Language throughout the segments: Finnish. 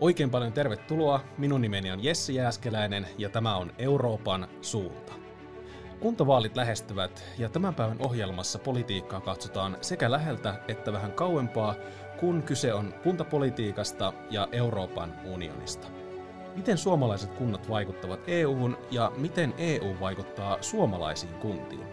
Oikein paljon tervetuloa. Minun nimeni on Jesse Jääskeläinen ja tämä on Euroopan suunta. Kuntavaalit lähestyvät ja tämän päivän ohjelmassa politiikkaa katsotaan sekä läheltä että vähän kauempaa, kun kyse on kuntapolitiikasta ja Euroopan unionista. Miten suomalaiset kunnat vaikuttavat EU:hun ja miten EU vaikuttaa suomalaisiin kuntiin?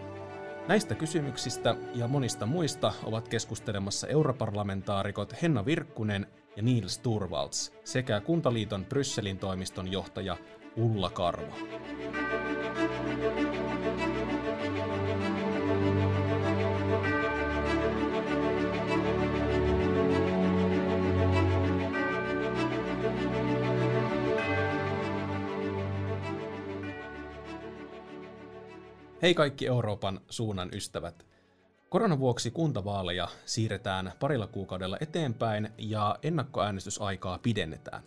Näistä kysymyksistä ja monista muista ovat keskustelemassa europarlamentaarikot Henna Virkkunen ja Niels Turvalds sekä Kuntaliiton Brysselin toimiston johtaja Ulla Karva. Hei kaikki Euroopan suunnan ystävät. Koronan vuoksi kuntavaaleja siirretään parilla kuukaudella eteenpäin ja ennakkoäänestysaikaa pidennetään.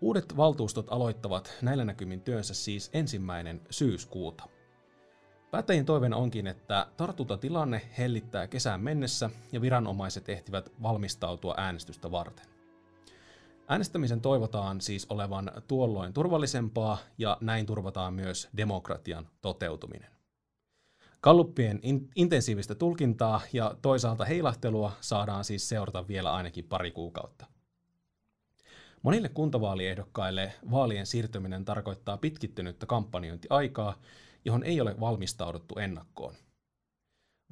Uudet valtuustot aloittavat näillä näkymin työnsä siis ensimmäinen syyskuuta. Päättäjien toiveena onkin, että tartuntatilanne hellittää kesään mennessä ja viranomaiset ehtivät valmistautua äänestystä varten. Äänestämisen toivotaan siis olevan tuolloin turvallisempaa ja näin turvataan myös demokratian toteutuminen. Kalluppien in- intensiivistä tulkintaa ja toisaalta heilahtelua saadaan siis seurata vielä ainakin pari kuukautta. Monille kuntavaaliehdokkaille vaalien siirtyminen tarkoittaa pitkittynyttä kampanjointiaikaa, johon ei ole valmistauduttu ennakkoon.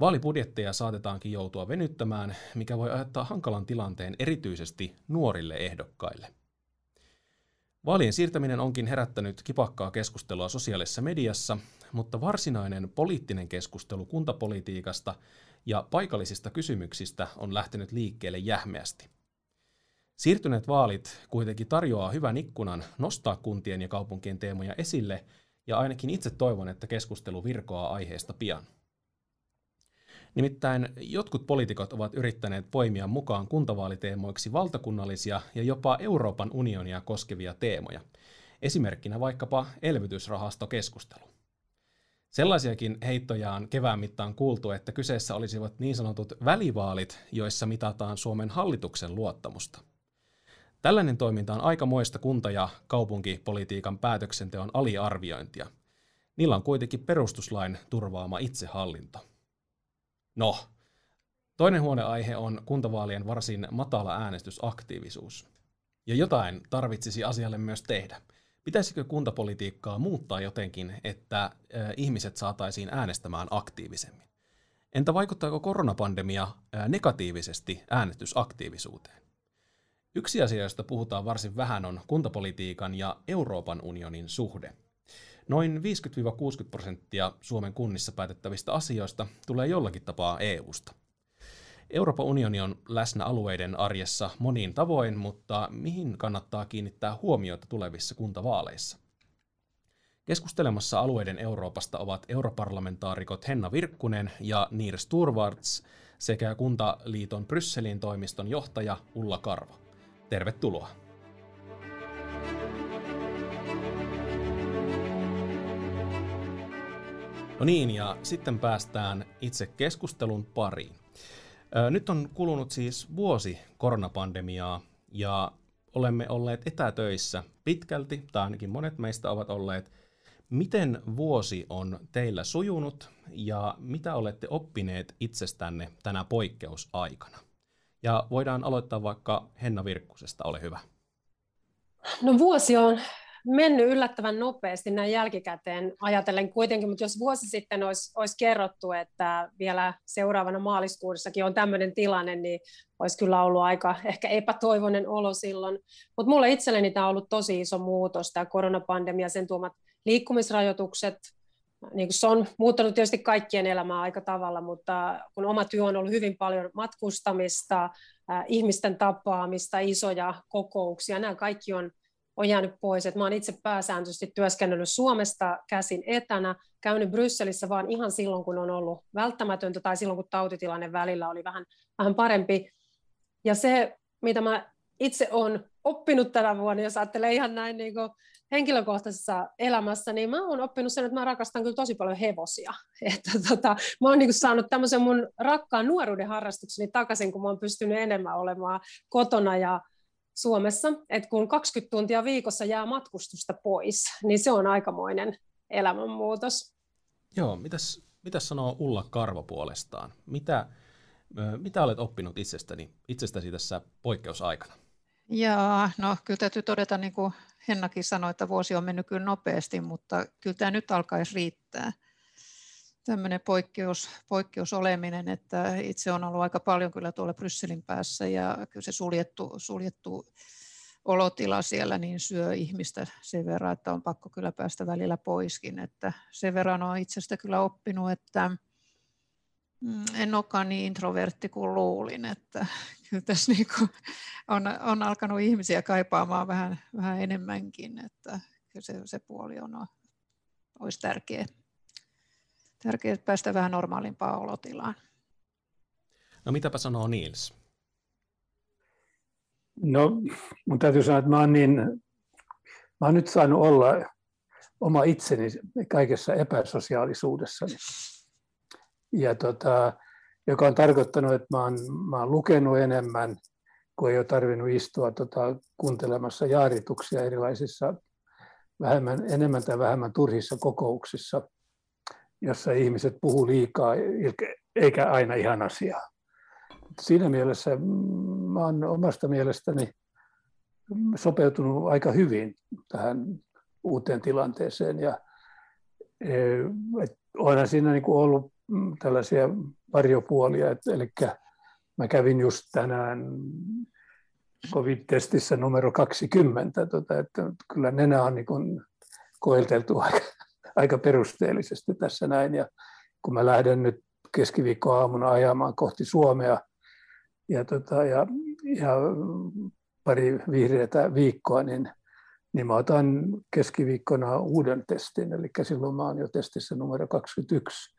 Vaalibudjetteja saatetaankin joutua venyttämään, mikä voi aiheuttaa hankalan tilanteen erityisesti nuorille ehdokkaille. Vaalien siirtäminen onkin herättänyt kipakkaa keskustelua sosiaalisessa mediassa, mutta varsinainen poliittinen keskustelu kuntapolitiikasta ja paikallisista kysymyksistä on lähtenyt liikkeelle jähmeästi. Siirtyneet vaalit kuitenkin tarjoaa hyvän ikkunan nostaa kuntien ja kaupunkien teemoja esille, ja ainakin itse toivon, että keskustelu virkoaa aiheesta pian. Nimittäin jotkut poliitikot ovat yrittäneet poimia mukaan kuntavaaliteemoiksi valtakunnallisia ja jopa Euroopan unionia koskevia teemoja. Esimerkkinä vaikkapa elvytysrahastokeskustelu. Sellaisiakin heittoja on kevään mittaan kuultu, että kyseessä olisivat niin sanotut välivaalit, joissa mitataan Suomen hallituksen luottamusta. Tällainen toiminta on aikamoista kunta- ja kaupunkipolitiikan päätöksenteon aliarviointia. Niillä on kuitenkin perustuslain turvaama itsehallinto. No, toinen huoneaihe on kuntavaalien varsin matala äänestysaktiivisuus. Ja jotain tarvitsisi asialle myös tehdä. Pitäisikö kuntapolitiikkaa muuttaa jotenkin, että ihmiset saataisiin äänestämään aktiivisemmin? Entä vaikuttaako koronapandemia negatiivisesti äänestysaktiivisuuteen? Yksi asia, josta puhutaan varsin vähän, on kuntapolitiikan ja Euroopan unionin suhde – Noin 50-60 prosenttia Suomen kunnissa päätettävistä asioista tulee jollakin tapaa EUsta. Euroopan unioni on läsnä alueiden arjessa moniin tavoin, mutta mihin kannattaa kiinnittää huomiota tulevissa kuntavaaleissa? Keskustelemassa alueiden Euroopasta ovat europarlamentaarikot Henna Virkkunen ja Niers Turvarts sekä Kuntaliiton Brysselin toimiston johtaja Ulla Karva. Tervetuloa. No niin, ja sitten päästään itse keskustelun pariin. Nyt on kulunut siis vuosi koronapandemiaa ja olemme olleet etätöissä pitkälti, tai ainakin monet meistä ovat olleet. Miten vuosi on teillä sujunut ja mitä olette oppineet itsestänne tänä poikkeusaikana? Ja voidaan aloittaa vaikka Henna Virkkusesta, ole hyvä. No vuosi on mennyt yllättävän nopeasti näin jälkikäteen ajatellen kuitenkin, mutta jos vuosi sitten olisi, olisi kerrottu, että vielä seuraavana maaliskuussakin on tämmöinen tilanne, niin olisi kyllä ollut aika ehkä epätoivoinen olo silloin. Mutta mulle itselleni tämä on ollut tosi iso muutos, tämä koronapandemia, sen tuomat liikkumisrajoitukset, niin se on muuttanut tietysti kaikkien elämää aika tavalla, mutta kun oma työ on ollut hyvin paljon matkustamista, ihmisten tapaamista, isoja kokouksia, nämä kaikki on on jäänyt pois. Et mä olen itse pääsääntöisesti työskennellyt Suomesta käsin etänä, käynyt Brysselissä vaan ihan silloin, kun on ollut välttämätöntä tai silloin, kun tautitilanne välillä oli vähän, vähän parempi. Ja se, mitä mä itse olen oppinut tänä vuonna, jos ajattelee ihan näin niin kuin henkilökohtaisessa elämässä, niin mä oon oppinut sen, että mä rakastan kyllä tosi paljon hevosia. Että tota, mä oon niin saanut tämmöisen mun rakkaan nuoruuden harrastukseni takaisin, kun mä oon pystynyt enemmän olemaan kotona ja Suomessa, että kun 20 tuntia viikossa jää matkustusta pois, niin se on aikamoinen elämänmuutos. Joo, mitäs, mitäs sanoo Ulla Karvo puolestaan? Mitä, mitä olet oppinut itsestäni, itsestäsi tässä poikkeusaikana? Jaa, no kyllä täytyy todeta, niin kuin Hennakin sanoi, että vuosi on mennyt kyllä nopeasti, mutta kyllä tämä nyt alkaisi riittää. Tämmöinen poikkeus, poikkeusoleminen, että itse on ollut aika paljon kyllä tuolla Brysselin päässä ja kyllä se suljettu, suljettu olotila siellä niin syö ihmistä sen verran, että on pakko kyllä päästä välillä poiskin. Että sen verran on itsestä kyllä oppinut, että mm, en olekaan niin introvertti kuin luulin, että kyllä tässä niin kuin on, on alkanut ihmisiä kaipaamaan vähän, vähän enemmänkin, että kyllä se, se puoli on, olisi tärkeä, tärkeä päästä vähän normaalimpaan olotilaan. No mitäpä sanoo Niels? No, mun täytyy sanoa, että mä oon, niin, mä oon nyt saanut olla oma itseni kaikessa epäsosiaalisuudessa. Ja tota, joka on tarkoittanut, että mä oon, mä oon lukenut enemmän, kun ei ole tarvinnut istua tota, kuuntelemassa jaarituksia erilaisissa vähemmän, enemmän tai vähemmän turhissa kokouksissa, jossa ihmiset puhuu liikaa eikä aina ihan asiaa. Siinä mielessä mä olen omasta mielestäni sopeutunut aika hyvin tähän uuteen tilanteeseen. Ja, e, onhan siinä niin kuin ollut tällaisia varjopuolia, et, eli mä kävin just tänään covid-testissä numero 20, tota, että kyllä nenä on niin kuin koelteltu aika, aika perusteellisesti tässä näin. Ja kun mä lähden nyt keskiviikkoaamuna ajamaan kohti Suomea, ja, tota, ja, ja pari vihreätä viikkoa, niin, niin mä otan keskiviikkona uuden testin, eli silloin mä oon jo testissä numero 21.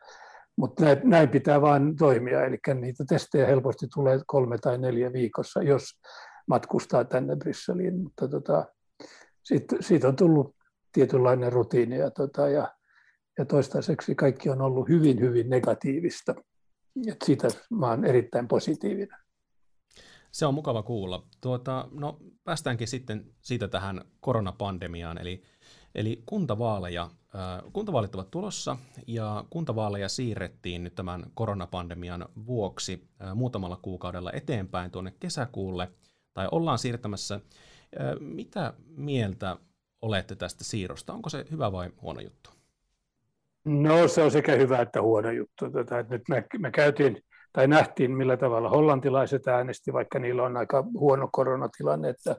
Mutta näin, pitää vaan toimia, eli niitä testejä helposti tulee kolme tai neljä viikossa, jos matkustaa tänne Brysseliin, mutta tota, siitä, siitä on tullut tietynlainen rutiini ja, tota, ja, ja toistaiseksi kaikki on ollut hyvin, hyvin negatiivista. Et siitä mä olen erittäin positiivinen. Se on mukava kuulla. Tuota, no, päästäänkin sitten siitä tähän koronapandemiaan, eli, eli kuntavaaleja. Kuntavaalit ovat tulossa ja kuntavaaleja siirrettiin nyt tämän koronapandemian vuoksi muutamalla kuukaudella eteenpäin tuonne kesäkuulle, tai ollaan siirtämässä. Mitä mieltä olette tästä siirrosta? Onko se hyvä vai huono juttu? No se on sekä hyvä että huono juttu. Tota, että nyt me, me käytiin tai nähtiin, millä tavalla hollantilaiset äänesti, vaikka niillä on aika huono koronatilanne, että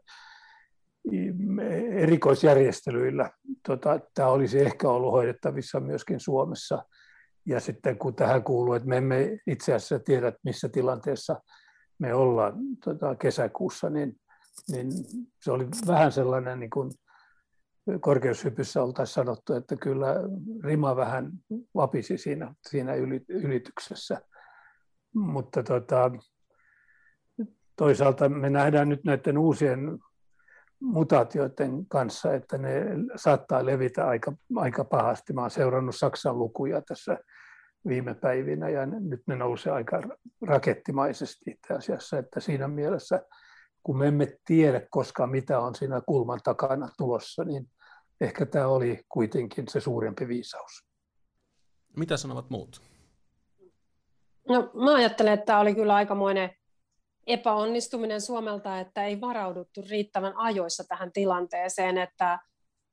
erikoisjärjestelyillä tota, tämä olisi ehkä ollut hoidettavissa myöskin Suomessa. Ja sitten kun tähän kuuluu, että me emme itse asiassa tiedä, missä tilanteessa me ollaan tota, kesäkuussa, niin, niin se oli vähän sellainen niin kuin korkeushypyssä oltaisiin sanottu, että kyllä rima vähän vapisi siinä, siinä ylityksessä. Mutta tota, toisaalta me nähdään nyt näiden uusien mutaatioiden kanssa, että ne saattaa levitä aika, aika pahasti. Mä olen seurannut Saksan lukuja tässä viime päivinä ja nyt ne nousee aika rakettimaisesti itse asiassa, että siinä mielessä kun me emme tiedä koskaan mitä on siinä kulman takana tulossa, niin ehkä tämä oli kuitenkin se suurempi viisaus. Mitä sanovat muut? No, mä ajattelen, että tämä oli kyllä aikamoinen epäonnistuminen Suomelta, että ei varauduttu riittävän ajoissa tähän tilanteeseen, että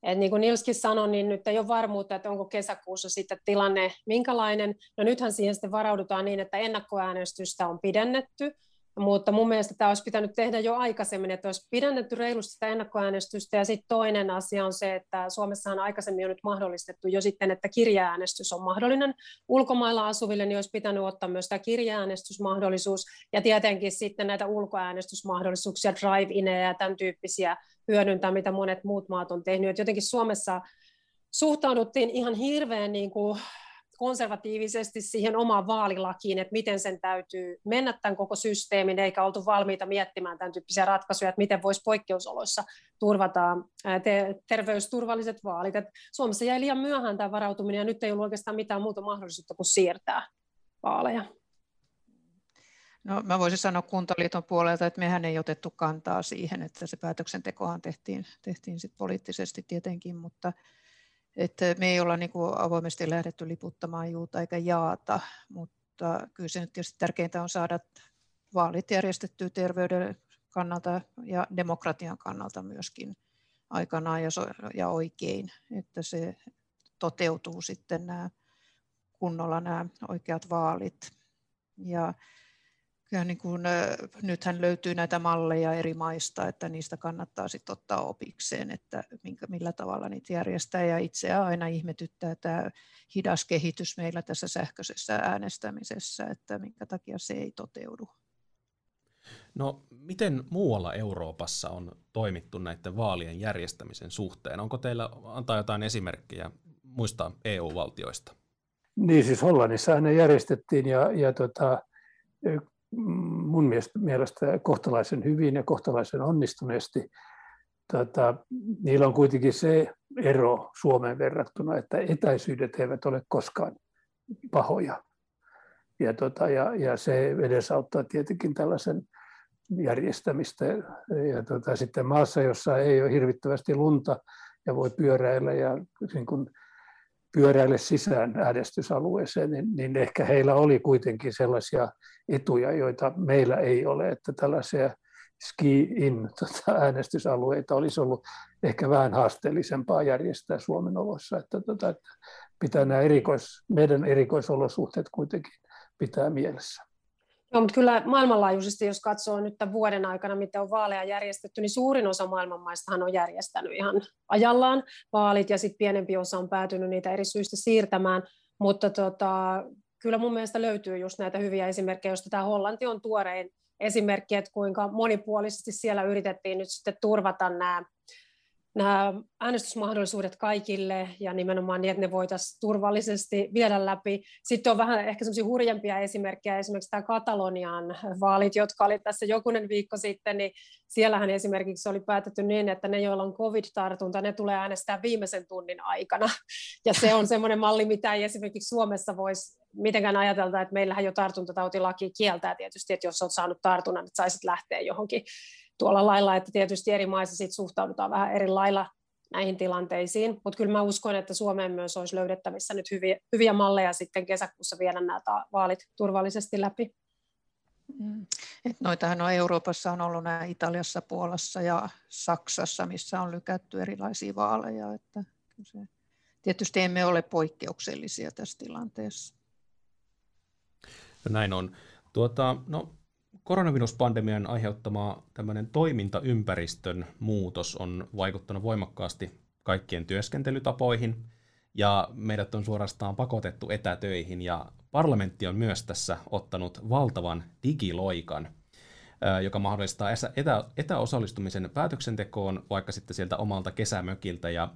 et niin kuin Nilskin sanoi, niin nyt ei ole varmuutta, että onko kesäkuussa sitten tilanne minkälainen. No nythän siihen sitten varaudutaan niin, että ennakkoäänestystä on pidennetty, mutta mun mielestä tämä olisi pitänyt tehdä jo aikaisemmin, että olisi pidennetty reilusti sitä ennakkoäänestystä. Ja sitten toinen asia on se, että Suomessa on aikaisemmin jo nyt mahdollistettu jo sitten, että kirjaäänestys on mahdollinen. Ulkomailla asuville niin olisi pitänyt ottaa myös tämä kirjaäänestysmahdollisuus ja tietenkin sitten näitä ulkoäänestysmahdollisuuksia, drive-ineja ja tämän tyyppisiä hyödyntää, mitä monet muut maat on tehnyt. Et jotenkin Suomessa suhtauduttiin ihan hirveän niin kuin konservatiivisesti siihen omaan vaalilakiin, että miten sen täytyy mennä tämän koko systeemin, eikä oltu valmiita miettimään tämän tyyppisiä ratkaisuja, että miten voisi poikkeusoloissa turvata te- terveysturvalliset vaalit. Et Suomessa jäi liian myöhään tämä varautuminen, ja nyt ei ollut oikeastaan mitään muuta mahdollisuutta kuin siirtää vaaleja. No, mä voisin sanoa Kuntaliiton puolelta, että mehän ei otettu kantaa siihen, että se päätöksentekohan tehtiin, tehtiin sit poliittisesti tietenkin, mutta että me ei olla niin kuin avoimesti lähdetty liputtamaan juuta eikä jaata, mutta kyllä se nyt tietysti tärkeintä on saada vaalit järjestettyä terveyden kannalta ja demokratian kannalta myöskin aikanaan ja, ja oikein, että se toteutuu sitten nämä kunnolla nämä oikeat vaalit. Ja kyllä niin kuin, nythän löytyy näitä malleja eri maista, että niistä kannattaa sitten ottaa opikseen, että minkä, millä tavalla niitä järjestää. Ja itseä aina ihmetyttää tämä hidas kehitys meillä tässä sähköisessä äänestämisessä, että minkä takia se ei toteudu. No, miten muualla Euroopassa on toimittu näiden vaalien järjestämisen suhteen? Onko teillä antaa jotain esimerkkejä muista EU-valtioista? Niin, siis Hollannissa ne järjestettiin ja, ja tota, mun mielestä, mielestä kohtalaisen hyvin ja kohtalaisen onnistuneesti. Tota, niillä on kuitenkin se ero Suomeen verrattuna, että etäisyydet eivät ole koskaan pahoja. Ja, tota, ja, ja se edesauttaa tietenkin tällaisen järjestämistä. Ja tota, sitten maassa, jossa ei ole hirvittävästi lunta ja voi pyöräillä ja niin kun pyöräille sisään äänestysalueeseen, niin, niin ehkä heillä oli kuitenkin sellaisia etuja, joita meillä ei ole, että tällaisia ski-in tota, äänestysalueita olisi ollut ehkä vähän haasteellisempaa järjestää Suomen oloissa, että, tota, että pitää nämä erikois, meidän erikoisolosuhteet kuitenkin pitää mielessä. Joo, mutta kyllä maailmanlaajuisesti, jos katsoo nyt tämän vuoden aikana, mitä on vaaleja järjestetty, niin suurin osa maailman maistahan on järjestänyt ihan ajallaan. Vaalit, ja sitten pienempi osa on päätynyt niitä eri syistä siirtämään, mutta tota, kyllä mun mielestä löytyy just näitä hyviä esimerkkejä, joista tämä Hollanti on tuorein esimerkki, että kuinka monipuolisesti siellä yritettiin nyt sitten turvata nämä nämä äänestysmahdollisuudet kaikille ja nimenomaan niin, että ne voitaisiin turvallisesti viedä läpi. Sitten on vähän ehkä semmoisia hurjempia esimerkkejä, esimerkiksi tämä Katalonian vaalit, jotka oli tässä jokunen viikko sitten, niin siellähän esimerkiksi oli päätetty niin, että ne, joilla on covid-tartunta, ne tulee äänestää viimeisen tunnin aikana. Ja se on semmoinen malli, mitä ei esimerkiksi Suomessa voisi mitenkään ajatella, että meillähän jo tartuntatautilaki kieltää tietysti, että jos olet saanut tartunnan, että saisit lähteä johonkin tuolla lailla, että tietysti eri maissa sit suhtaudutaan vähän eri lailla näihin tilanteisiin, mutta kyllä mä uskon, että Suomeen myös olisi löydettävissä nyt hyviä, hyviä malleja sitten kesäkuussa viedä nämä vaalit turvallisesti läpi. Mm. Et noitahan on Euroopassa on ollut nämä Italiassa, Puolassa ja Saksassa, missä on lykätty erilaisia vaaleja. Että se, tietysti emme ole poikkeuksellisia tässä tilanteessa. No näin on. Tuota, no, koronaviruspandemian aiheuttama tämmöinen toimintaympäristön muutos on vaikuttanut voimakkaasti kaikkien työskentelytapoihin, ja meidät on suorastaan pakotettu etätöihin, ja parlamentti on myös tässä ottanut valtavan digiloikan, joka mahdollistaa etä, etäosallistumisen päätöksentekoon vaikka sitten sieltä omalta kesämökiltä, ja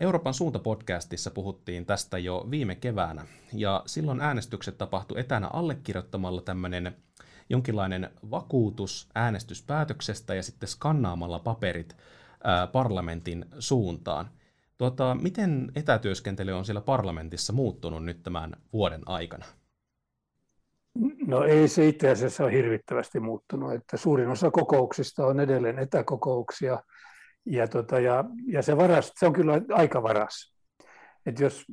Euroopan suuntapodcastissa puhuttiin tästä jo viime keväänä, ja silloin äänestykset tapahtui etänä allekirjoittamalla tämmöinen jonkinlainen vakuutus äänestyspäätöksestä ja sitten skannaamalla paperit parlamentin suuntaan. Tuota, miten etätyöskentely on siellä parlamentissa muuttunut nyt tämän vuoden aikana? No ei se itse asiassa ole hirvittävästi muuttunut, että suurin osa kokouksista on edelleen etäkokouksia ja, tota, ja, ja se, varas, se on kyllä aika varas että jos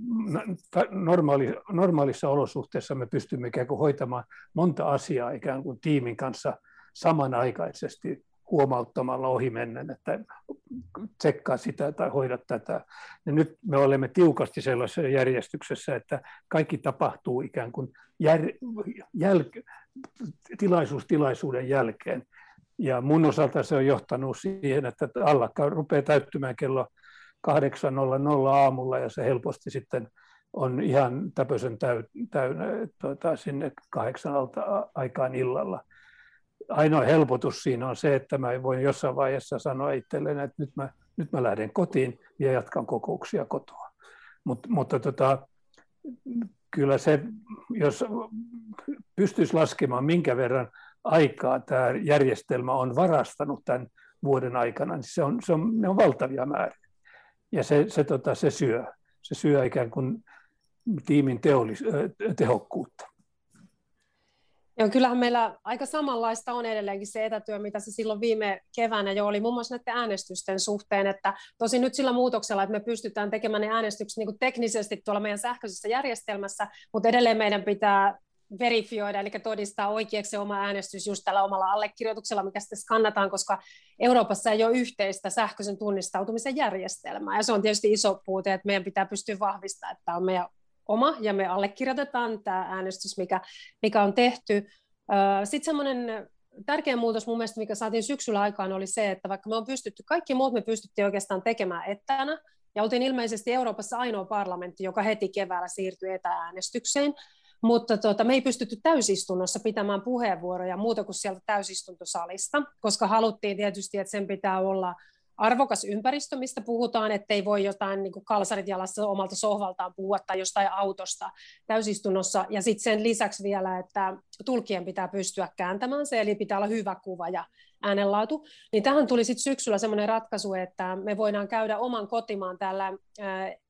normaali, normaalissa olosuhteessa me pystymme ikään kuin hoitamaan monta asiaa ikään kuin tiimin kanssa samanaikaisesti huomauttamalla ohimennen, että tsekkaa sitä tai hoida tätä. Ja nyt me olemme tiukasti sellaisessa järjestyksessä, että kaikki tapahtuu ikään kuin jär, jäl, tilaisuus tilaisuuden jälkeen. Ja mun osalta se on johtanut siihen, että allakka rupeaa täyttymään kello 8.00 aamulla ja se helposti sitten on ihan täpöisen täynnä tuota, sinne kahdeksanalta aikaan illalla. Ainoa helpotus siinä on se, että mä voin jossain vaiheessa sanoa itselleen, että nyt mä, nyt mä lähden kotiin ja jatkan kokouksia kotoa. Mut, mutta tota, kyllä se, jos pystyisi laskemaan minkä verran aikaa tämä järjestelmä on varastanut tämän vuoden aikana, niin se on, se on, ne on valtavia määriä ja se, se, tota, se syö. Se syö ikään kuin tiimin teollis, tehokkuutta. Joo, kyllähän meillä aika samanlaista on edelleenkin se etätyö, mitä se silloin viime keväänä jo oli, muun muassa näiden äänestysten suhteen, että tosi nyt sillä muutoksella, että me pystytään tekemään ne äänestykset niin teknisesti tuolla meidän sähköisessä järjestelmässä, mutta edelleen meidän pitää verifioida, eli todistaa oikeaksi se oma äänestys just tällä omalla allekirjoituksella, mikä sitten skannataan, koska Euroopassa ei ole yhteistä sähköisen tunnistautumisen järjestelmää, ja se on tietysti iso puute, että meidän pitää pystyä vahvistamaan, että on meidän oma, ja me allekirjoitetaan tämä äänestys, mikä, mikä on tehty. Sitten semmoinen tärkeä muutos mun mielestä, mikä saatiin syksyllä aikaan, oli se, että vaikka me on pystytty, kaikki muut me pystyttiin oikeastaan tekemään etänä, ja oltiin ilmeisesti Euroopassa ainoa parlamentti, joka heti keväällä siirtyi etääänestykseen, mutta tuota, me ei pystytty täysistunnossa pitämään puheenvuoroja muuta kuin sieltä täysistuntosalista, koska haluttiin tietysti, että sen pitää olla arvokas ympäristö, mistä puhutaan, ettei voi jotain niin kalsarit jalassa omalta sohvaltaan puhua tai jostain autosta täysistunnossa. Ja sitten sen lisäksi vielä, että tulkien pitää pystyä kääntämään se, eli pitää olla hyvä kuva ja äänenlaatu. Niin tähän tuli sitten syksyllä semmoinen ratkaisu, että me voidaan käydä oman kotimaan täällä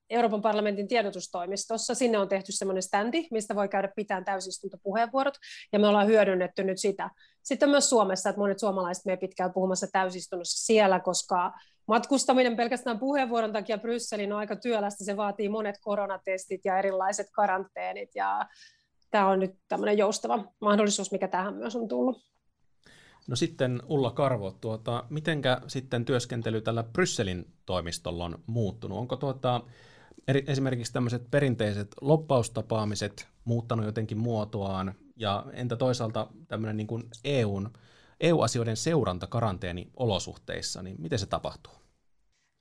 Euroopan parlamentin tiedotustoimistossa. Sinne on tehty semmoinen standi, mistä voi käydä pitämään täysistuntopuheenvuorot, ja me ollaan hyödynnetty nyt sitä. Sitten myös Suomessa, että monet suomalaiset me pitkään puhumassa täysistunnossa siellä, koska matkustaminen pelkästään puheenvuoron takia Brysselin on aika työlästä, se vaatii monet koronatestit ja erilaiset karanteenit, ja tämä on nyt tämmöinen joustava mahdollisuus, mikä tähän myös on tullut. No sitten Ulla Karvo, tuota, mitenkä sitten työskentely tällä Brysselin toimistolla on muuttunut? Onko tuota, eri, esimerkiksi tämmöiset perinteiset loppaustapaamiset muuttanut jotenkin muotoaan, ja entä toisaalta tämmöinen niin kuin EUn, EU-asioiden seuranta karanteeniolosuhteissa, niin miten se tapahtuu?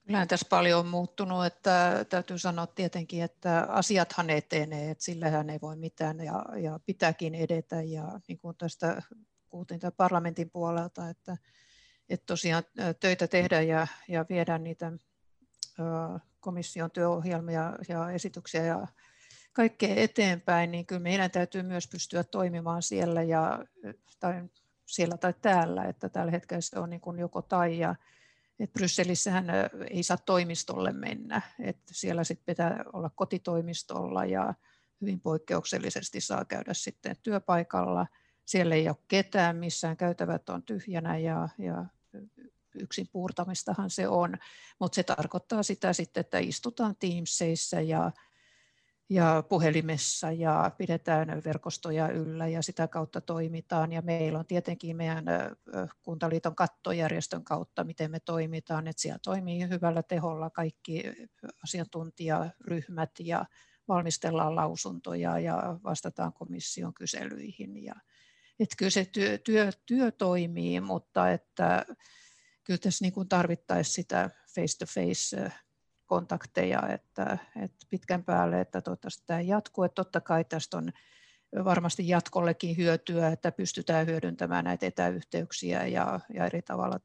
Kyllähän tässä paljon on muuttunut, että täytyy sanoa tietenkin, että asiathan etenee, että sillähän ei voi mitään ja, ja pitääkin edetä ja niin kuin tästä kuultiin parlamentin puolelta, että, että tosiaan töitä tehdään ja, ja viedään niitä komission työohjelmia ja esityksiä ja kaikkea eteenpäin, niin kyllä meidän täytyy myös pystyä toimimaan siellä, ja, tai siellä tai täällä, että tällä hetkellä se on niin kuin joko tai, ja että Brysselissähän ei saa toimistolle mennä, että siellä sitten pitää olla kotitoimistolla ja hyvin poikkeuksellisesti saa käydä sitten työpaikalla. Siellä ei ole ketään, missään käytävät on tyhjänä ja, ja yksin puurtamistahan se on, mutta se tarkoittaa sitä sitten, että istutaan Teamseissa ja, ja puhelimessa ja pidetään verkostoja yllä ja sitä kautta toimitaan. Ja meillä on tietenkin meidän Kuntaliiton kattojärjestön kautta, miten me toimitaan, että siellä toimii hyvällä teholla kaikki asiantuntijaryhmät ja valmistellaan lausuntoja ja vastataan komission kyselyihin. Ja, että kyllä se työ, työ, työ toimii, mutta että kyllä tässä niin kuin tarvittaisiin sitä face-to-face kontakteja, että, että pitkän päälle, että toivottavasti tämä jatkuu. Että totta kai tästä on varmasti jatkollekin hyötyä, että pystytään hyödyntämään näitä etäyhteyksiä ja, ja eri tavalla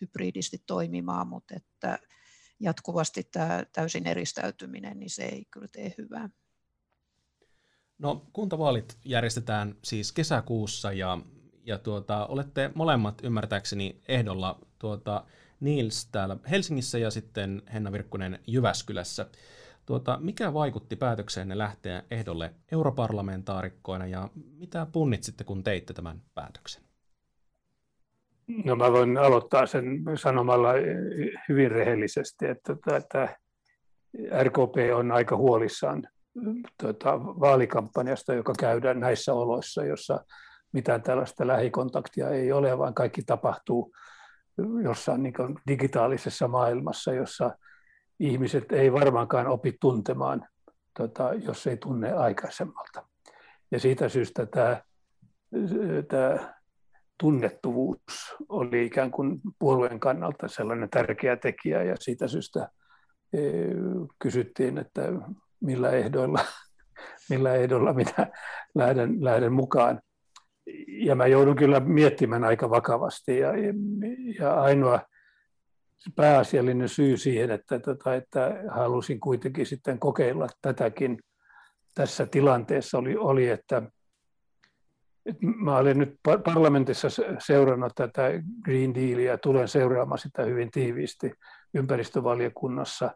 hybridisti toimimaan, mutta että jatkuvasti tämä täysin eristäytyminen, niin se ei kyllä tee hyvää. No kuntavaalit järjestetään siis kesäkuussa ja, ja tuota, olette molemmat ymmärtääkseni ehdolla tuota, Niels täällä Helsingissä ja sitten Henna Virkkunen Jyväskylässä. Tuota, mikä vaikutti päätökseenne lähteä ehdolle europarlamentaarikkoina ja mitä punnitsitte, kun teitte tämän päätöksen? No mä voin aloittaa sen sanomalla hyvin rehellisesti, että, että RKP on aika huolissaan tuota, vaalikampanjasta, joka käydään näissä oloissa, jossa mitään tällaista lähikontaktia ei ole, vaan kaikki tapahtuu jossain niin digitaalisessa maailmassa, jossa ihmiset ei varmaankaan opi tuntemaan, tota, jos ei tunne aikaisemmalta. Ja siitä syystä tämä, tämä tunnettuvuus oli ikään kuin puolueen kannalta sellainen tärkeä tekijä, ja siitä syystä e, kysyttiin, että millä ehdoilla, millä ehdoilla minä lähden, lähden mukaan ja mä joudun kyllä miettimään aika vakavasti. Ja, ja ainoa pääasiallinen syy siihen, että, tota, että halusin kuitenkin sitten kokeilla tätäkin tässä tilanteessa oli, oli että, että mä olen nyt parlamentissa seurannut tätä Green Dealia, tulen seuraamaan sitä hyvin tiiviisti ympäristövaliokunnassa.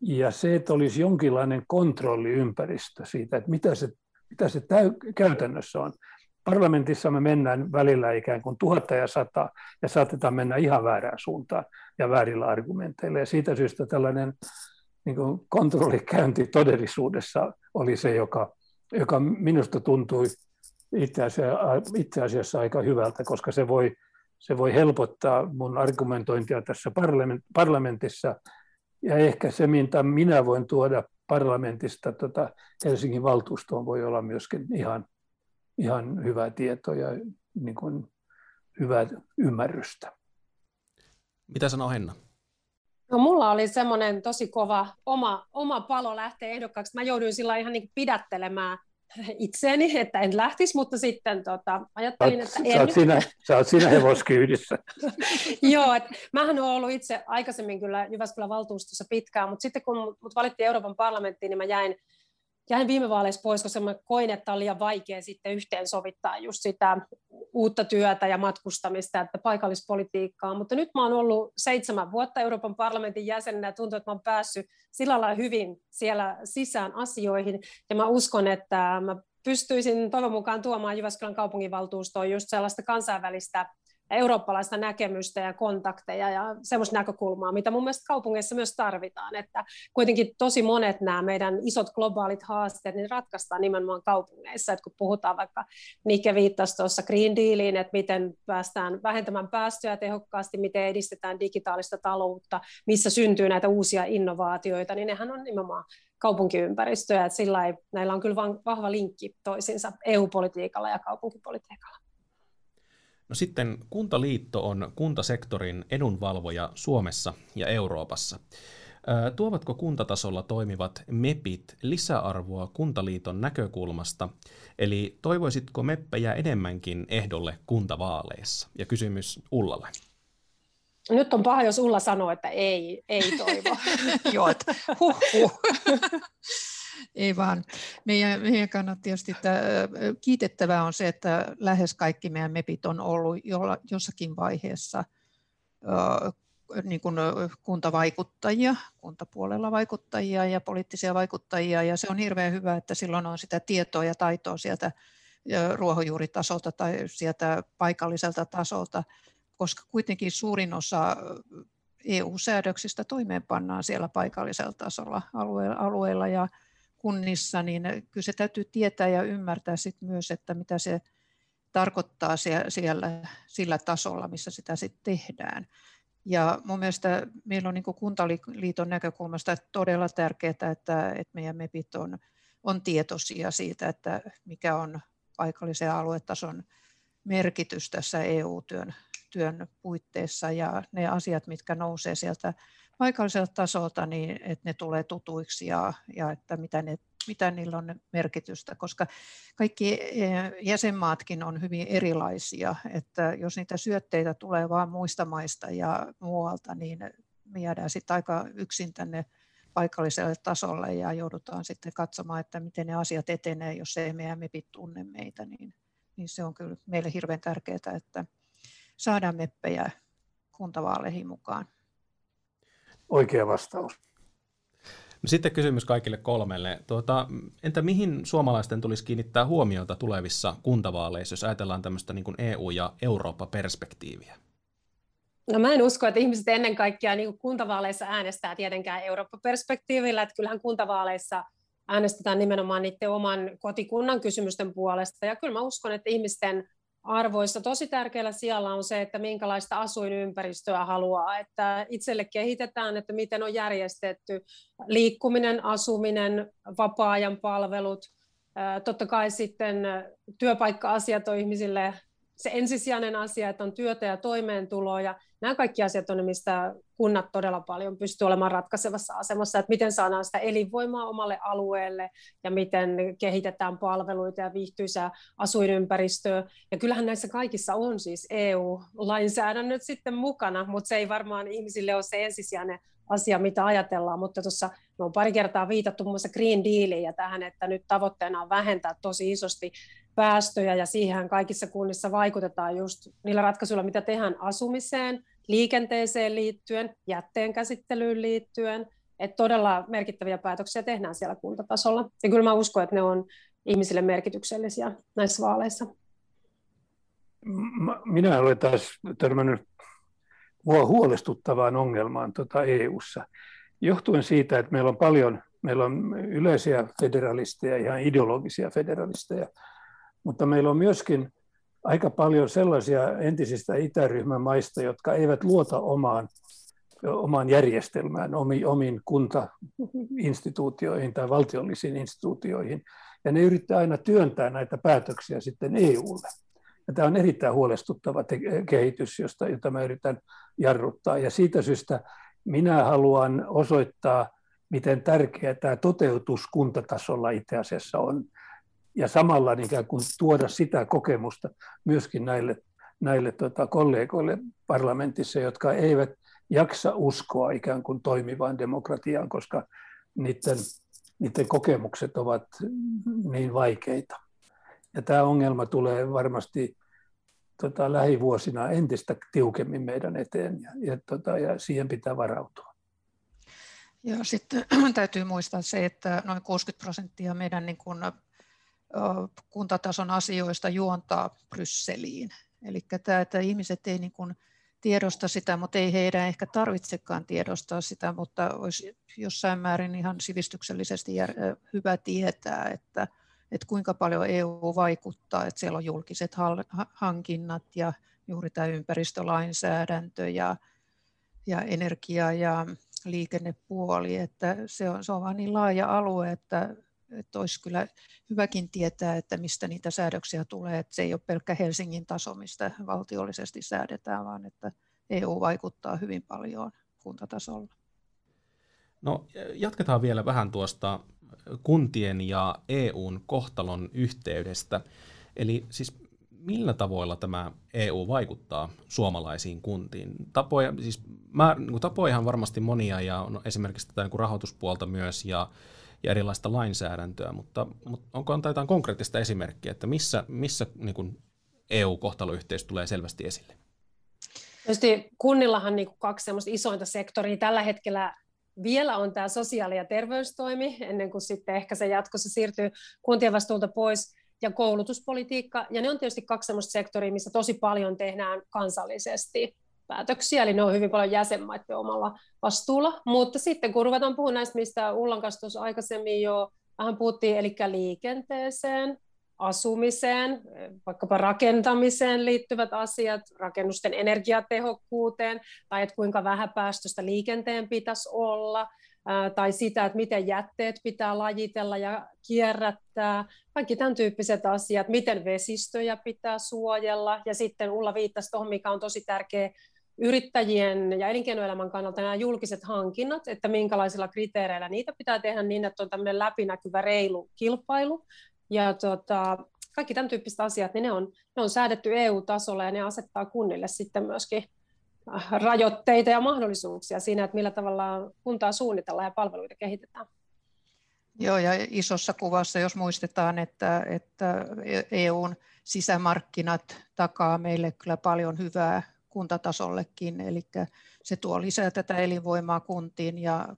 Ja se, että olisi jonkinlainen kontrolliympäristö siitä, että mitä se, mitä se täy, käytännössä on, parlamentissa me mennään välillä ikään kuin tuhatta ja sata ja saatetaan mennä ihan väärään suuntaan ja väärillä argumenteilla. Ja siitä syystä tällainen niin kuin kontrollikäynti todellisuudessa oli se, joka, joka minusta tuntui itse asiassa, itse asiassa aika hyvältä, koska se voi, se voi helpottaa mun argumentointia tässä parlamentissa. Ja ehkä se, mitä minä voin tuoda parlamentista tota Helsingin valtuustoon, voi olla myöskin ihan, ihan hyvää tietoa ja niin kuin hyvää ymmärrystä. Mitä sanoo Henna? No mulla oli semmoinen tosi kova oma, oma palo lähteä ehdokkaaksi. Mä jouduin sillä ihan niin pidättelemään itseäni, että en lähtisi, mutta sitten tota, ajattelin, että en. Sä oot siinä, sä oot siinä hevoskyydissä. Joo, että mähän olen ollut itse aikaisemmin kyllä Jyväskylän valtuustossa pitkään, mutta sitten kun mut valittiin Euroopan parlamenttiin, niin mä jäin jäin viime vaaleissa pois, koska mä koin, että on liian vaikea sitten yhteensovittaa just sitä uutta työtä ja matkustamista, että paikallispolitiikkaa. Mutta nyt mä oon ollut seitsemän vuotta Euroopan parlamentin jäsenenä ja tuntuu, että mä oon päässyt sillä lailla hyvin siellä sisään asioihin. Ja mä uskon, että mä pystyisin toivon mukaan tuomaan Jyväskylän kaupunginvaltuustoon just sellaista kansainvälistä eurooppalaista näkemystä ja kontakteja ja semmoista näkökulmaa, mitä mun mielestä kaupungeissa myös tarvitaan, että kuitenkin tosi monet nämä meidän isot globaalit haasteet, niin ratkaistaan nimenomaan kaupungeissa, että kun puhutaan vaikka, Nike viittasi tuossa Green Dealiin, että miten päästään vähentämään päästöjä tehokkaasti, miten edistetään digitaalista taloutta, missä syntyy näitä uusia innovaatioita, niin nehän on nimenomaan kaupunkiympäristöjä, että sillä ei, näillä on kyllä vahva linkki toisiinsa EU-politiikalla ja kaupunkipolitiikalla. No sitten Kuntaliitto on kuntasektorin edunvalvoja Suomessa ja Euroopassa. Tuovatko kuntatasolla toimivat MEPit lisäarvoa Kuntaliiton näkökulmasta? Eli toivoisitko MEPPejä enemmänkin ehdolle kuntavaaleissa? Ja kysymys Ullalle. Nyt on paha, jos Ulla sanoo, että ei, ei toivo. Joo, että huh, huh. Ei vaan. Meidän, meidän kannattaa tietysti, että kiitettävää on se, että lähes kaikki meidän MEPit on ollut jossakin vaiheessa niin kuin kuntavaikuttajia, kuntapuolella vaikuttajia ja poliittisia vaikuttajia, ja se on hirveän hyvä, että silloin on sitä tietoa ja taitoa sieltä ruohonjuuritasolta tai sieltä paikalliselta tasolta, koska kuitenkin suurin osa EU-säädöksistä toimeenpannaan siellä paikallisella tasolla alueella, ja kunnissa, niin kyllä se täytyy tietää ja ymmärtää sit myös, että mitä se tarkoittaa siellä, sillä tasolla, missä sitä sitten tehdään. Ja mun mielestä meillä on niin Kuntaliiton näkökulmasta todella tärkeää, että, että meidän MEPit on, on tietoisia siitä, että mikä on paikallisen aluetason merkitys tässä EU-työn työn puitteissa ja ne asiat, mitkä nousee sieltä paikalliselta tasolta, niin että ne tulee tutuiksi ja, ja että mitä, ne, mitä niillä on merkitystä, koska kaikki eh, jäsenmaatkin on hyvin erilaisia, että jos niitä syötteitä tulee vain muista maista ja muualta, niin me jäädään sitten aika yksin tänne paikalliselle tasolle ja joudutaan sitten katsomaan, että miten ne asiat etenee, jos ei meidän MEPit tunne meitä, niin, niin se on kyllä meille hirveän tärkeää, että saadaan meppejä kuntavaaleihin mukaan. Oikea vastaus. No sitten kysymys kaikille kolmelle. Tuota, entä mihin suomalaisten tulisi kiinnittää huomiota tulevissa kuntavaaleissa, jos ajatellaan tämmöistä niin kuin EU- ja Eurooppa-perspektiiviä? No mä en usko, että ihmiset ennen kaikkea niin kuin kuntavaaleissa äänestää tietenkään Eurooppa-perspektiivillä, että kyllähän kuntavaaleissa äänestetään nimenomaan niiden oman kotikunnan kysymysten puolesta, ja kyllä mä uskon, että ihmisten arvoissa tosi tärkeällä siellä on se, että minkälaista asuinympäristöä haluaa, että itselle kehitetään, että miten on järjestetty liikkuminen, asuminen, vapaa-ajan palvelut, totta kai sitten työpaikka-asiat on ihmisille se ensisijainen asia, että on työtä ja toimeentuloa, ja nämä kaikki asiat on mistä kunnat todella paljon pystyy olemaan ratkaisevassa asemassa, että miten saadaan sitä elinvoimaa omalle alueelle, ja miten kehitetään palveluita ja viihtyisää asuinympäristöä, ja kyllähän näissä kaikissa on siis EU-lainsäädännöt sitten mukana, mutta se ei varmaan ihmisille ole se ensisijainen asia, mitä ajatellaan, mutta tuossa on pari kertaa viitattu muun muassa Green Dealiin ja tähän, että nyt tavoitteena on vähentää tosi isosti päästöjä ja siihen kaikissa kunnissa vaikutetaan just niillä ratkaisuilla, mitä tehdään asumiseen, liikenteeseen liittyen, jätteen käsittelyyn liittyen, että todella merkittäviä päätöksiä tehdään siellä kuntatasolla. Ja kyllä mä uskon, että ne on ihmisille merkityksellisiä näissä vaaleissa. minä olen taas törmännyt huolestuttavaan ongelmaan tuota EU-ssa, johtuen siitä, että meillä on paljon, meillä on yleisiä federalisteja, ihan ideologisia federalisteja, mutta meillä on myöskin aika paljon sellaisia entisistä itäryhmän maista, jotka eivät luota omaan, omaan järjestelmään, omiin kuntainstituutioihin tai valtiollisiin instituutioihin. Ja ne yrittää aina työntää näitä päätöksiä sitten EUlle. Ja tämä on erittäin huolestuttava kehitys, josta, jota mä yritän jarruttaa. Ja siitä syystä minä haluan osoittaa, miten tärkeää tämä toteutus kuntatasolla itse asiassa on ja samalla niin ikään kuin tuoda sitä kokemusta myöskin näille, näille tota, kollegoille parlamentissa, jotka eivät jaksa uskoa ikään kuin toimivaan demokratiaan, koska niiden, niiden kokemukset ovat niin vaikeita. Ja tämä ongelma tulee varmasti tota, lähivuosina entistä tiukemmin meidän eteen ja, ja, tota, ja siihen pitää varautua. Ja sitten täytyy muistaa se, että noin 60 prosenttia meidän niin kuin kuntatason asioista juontaa Brysseliin. Eli tämä, että ihmiset ei niin kuin tiedosta sitä, mutta ei heidän ehkä tarvitsekaan tiedostaa sitä, mutta olisi jossain määrin ihan sivistyksellisesti hyvä tietää, että, että kuinka paljon EU vaikuttaa, että siellä on julkiset hankinnat ja juuri tämä ympäristölainsäädäntö ja, ja energia- ja liikennepuoli, että se on, se on vain niin laaja alue, että että olisi kyllä hyväkin tietää, että mistä niitä säädöksiä tulee, että se ei ole pelkkä Helsingin taso, mistä valtiollisesti säädetään, vaan että EU vaikuttaa hyvin paljon kuntatasolla. No, jatketaan vielä vähän tuosta kuntien ja EUn kohtalon yhteydestä. Eli siis millä tavoilla tämä EU vaikuttaa suomalaisiin kuntiin? Tapoja, siis mä, niin tapojahan varmasti monia ja on esimerkiksi tätä niin rahoituspuolta myös ja ja erilaista lainsäädäntöä, mutta, mutta onko antaa jotain konkreettista esimerkkiä, että missä, missä niin kuin EU-kohtaloyhteys tulee selvästi esille? Tietysti kunnillahan niin kuin kaksi isointa sektoria tällä hetkellä vielä on tämä sosiaali- ja terveystoimi, ennen kuin sitten ehkä se jatkossa siirtyy kuntien vastuulta pois, ja koulutuspolitiikka, ja ne on tietysti kaksi sellaista sektoria, missä tosi paljon tehdään kansallisesti päätöksiä, eli ne on hyvin paljon jäsenmaiden omalla vastuulla. Mutta sitten kun ruvetaan puhumaan näistä, mistä Ullan kanssa tuossa aikaisemmin jo vähän puhuttiin, eli liikenteeseen, asumiseen, vaikkapa rakentamiseen liittyvät asiat, rakennusten energiatehokkuuteen, tai että kuinka vähäpäästöistä liikenteen pitäisi olla, tai sitä, että miten jätteet pitää lajitella ja kierrättää, kaikki tämän tyyppiset asiat, miten vesistöjä pitää suojella, ja sitten Ulla viittasi tuohon, mikä on tosi tärkeä yrittäjien ja elinkeinoelämän kannalta nämä julkiset hankinnat, että minkälaisilla kriteereillä niitä pitää tehdä niin, että on tämmöinen läpinäkyvä reilu kilpailu. Ja tota, kaikki tämän tyyppiset asiat, niin ne on, ne on säädetty EU-tasolla ja ne asettaa kunnille sitten myöskin äh, rajoitteita ja mahdollisuuksia siinä, että millä tavalla kuntaa suunnitellaan ja palveluita kehitetään. Joo, ja isossa kuvassa, jos muistetaan, että, että EUn sisämarkkinat takaa meille kyllä paljon hyvää kuntatasollekin, eli se tuo lisää tätä elinvoimaa kuntiin ja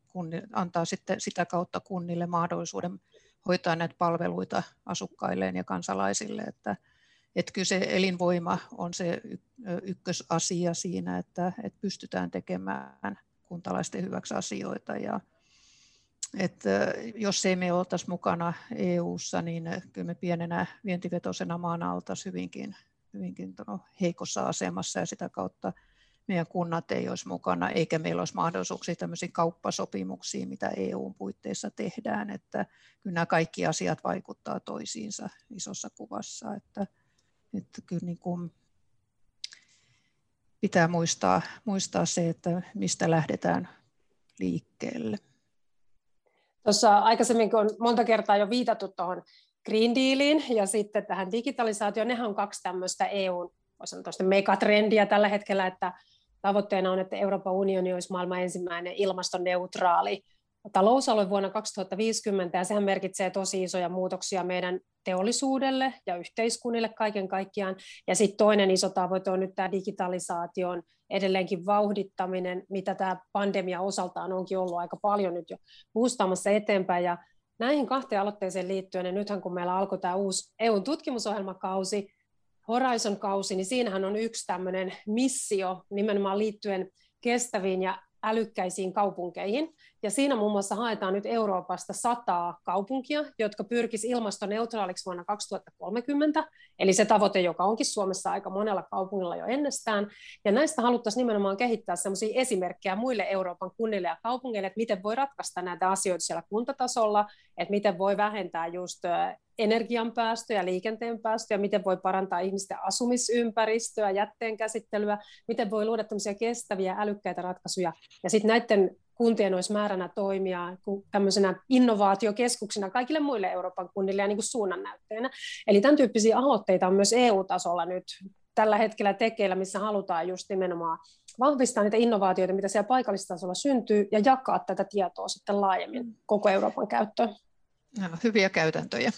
antaa sitten sitä kautta kunnille mahdollisuuden hoitaa näitä palveluita asukkailleen ja kansalaisille, että, että kyllä se elinvoima on se ykkösasia siinä, että, että pystytään tekemään kuntalaisten hyväksi asioita. Ja että jos ei me oltaisi mukana EU:ssa, niin kyllä me pienenä vientivetoisena maana oltaisiin hyvinkin hyvinkin heikossa asemassa ja sitä kautta meidän kunnat ei olisi mukana, eikä meillä olisi mahdollisuuksia tämmöisiin kauppasopimuksiin, mitä EUn puitteissa tehdään, että kyllä nämä kaikki asiat vaikuttaa toisiinsa isossa kuvassa, että, että kyllä niin kuin pitää muistaa, muistaa se, että mistä lähdetään liikkeelle. Tuossa aikaisemmin, kun on monta kertaa jo viitattu tuohon Green Dealiin ja sitten tähän digitalisaatioon. Nehän on kaksi tämmöistä EUn megatrendiä tällä hetkellä, että tavoitteena on, että Euroopan unioni olisi maailman ensimmäinen ilmastoneutraali talousalue vuonna 2050, ja sehän merkitsee tosi isoja muutoksia meidän teollisuudelle ja yhteiskunnille kaiken kaikkiaan. Ja sitten toinen iso tavoite on nyt tämä digitalisaation edelleenkin vauhdittaminen, mitä tämä pandemia osaltaan onkin ollut aika paljon nyt jo puustamassa eteenpäin, ja näihin kahteen aloitteeseen liittyen, ja nythän kun meillä alkoi tämä uusi EUn tutkimusohjelmakausi, Horizon-kausi, niin siinähän on yksi tämmöinen missio nimenomaan liittyen kestäviin ja älykkäisiin kaupunkeihin. Ja siinä muun muassa haetaan nyt Euroopasta sataa kaupunkia, jotka pyrkisivät ilmastoneutraaliksi vuonna 2030, eli se tavoite, joka onkin Suomessa aika monella kaupungilla jo ennestään. Ja näistä haluttaisiin nimenomaan kehittää sellaisia esimerkkejä muille Euroopan kunnille ja kaupungeille, että miten voi ratkaista näitä asioita siellä kuntatasolla, että miten voi vähentää just energian päästöjä, liikenteen päästöjä, miten voi parantaa ihmisten asumisympäristöä, jätteen käsittelyä, miten voi luoda kestäviä, älykkäitä ratkaisuja. Ja sitten näiden kuntien olisi määränä toimia tämmöisenä innovaatiokeskuksina kaikille muille Euroopan kunnille ja niin kuin suunnannäytteenä. Eli tämän tyyppisiä aloitteita on myös EU-tasolla nyt tällä hetkellä tekeillä, missä halutaan just nimenomaan vahvistaa niitä innovaatioita, mitä siellä paikallistasolla syntyy, ja jakaa tätä tietoa sitten laajemmin koko Euroopan käyttöön. Hyviä käytäntöjä.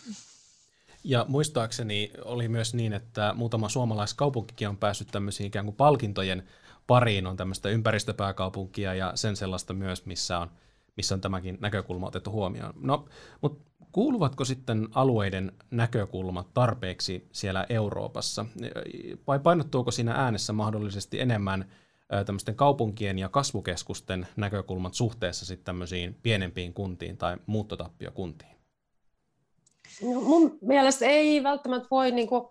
Ja muistaakseni oli myös niin, että muutama suomalaiskaupunkikin on päässyt tämmöisiin ikään kuin palkintojen pariin on tämmöistä ympäristöpääkaupunkia ja sen sellaista myös, missä on, missä on tämäkin näkökulma otettu huomioon. No, mutta kuuluvatko sitten alueiden näkökulmat tarpeeksi siellä Euroopassa vai painottuuko siinä äänessä mahdollisesti enemmän tämmöisten kaupunkien ja kasvukeskusten näkökulmat suhteessa sitten tämmöisiin pienempiin kuntiin tai muuttotappiokuntiin? No, mun mielestä ei välttämättä voi niin kuin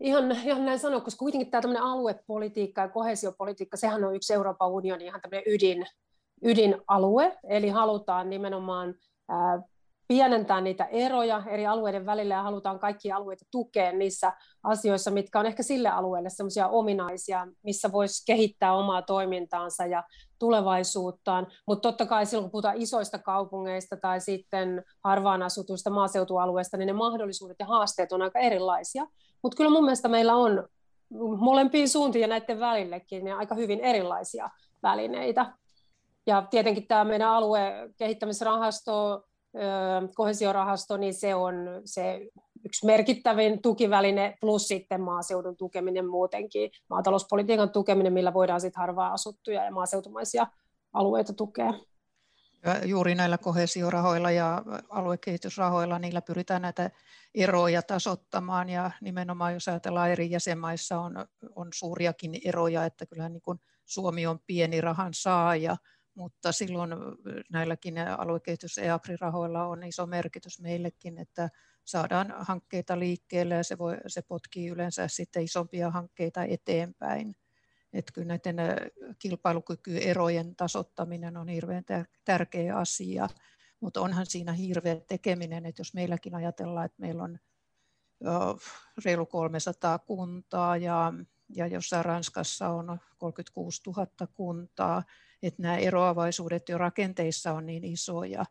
Ihan, ihan näin sanoa, koska kuitenkin tämä aluepolitiikka ja kohesiopolitiikka, sehän on yksi Euroopan unionin ihan tämmöinen ydin, ydinalue, eli halutaan nimenomaan ää, pienentää niitä eroja eri alueiden välillä ja halutaan kaikki alueita tukea niissä asioissa, mitkä on ehkä sille alueelle semmoisia ominaisia, missä voisi kehittää omaa toimintaansa ja tulevaisuuttaan. Mutta totta kai silloin, kun puhutaan isoista kaupungeista tai sitten harvaan asutuista maaseutualueista, niin ne mahdollisuudet ja haasteet on aika erilaisia. Mutta kyllä mun mielestä meillä on molempiin suuntiin ja näiden välillekin niin aika hyvin erilaisia välineitä. Ja tietenkin tämä meidän aluekehittämisrahasto, kohesiorahasto, niin se on se yksi merkittävin tukiväline, plus sitten maaseudun tukeminen muutenkin, maatalouspolitiikan tukeminen, millä voidaan sitten harvaa asuttuja ja maaseutumaisia alueita tukea. Juuri näillä kohesiorahoilla ja aluekehitysrahoilla, niillä pyritään näitä eroja tasottamaan ja nimenomaan jos ajatellaan eri jäsenmaissa on, on suuriakin eroja, että kyllähän niin kuin Suomi on pieni rahan saaja, mutta silloin näilläkin aluekehitys- ja rahoilla on iso merkitys meillekin, että saadaan hankkeita liikkeelle ja se, voi, se potkii yleensä sitten isompia hankkeita eteenpäin. Että kyllä näiden kilpailukykyerojen tasottaminen on hirveän tärkeä asia, mutta onhan siinä hirveä tekeminen, että jos meilläkin ajatellaan, että meillä on reilu 300 kuntaa ja, ja jossain Ranskassa on 36 000 kuntaa, että nämä eroavaisuudet jo rakenteissa on niin isoja.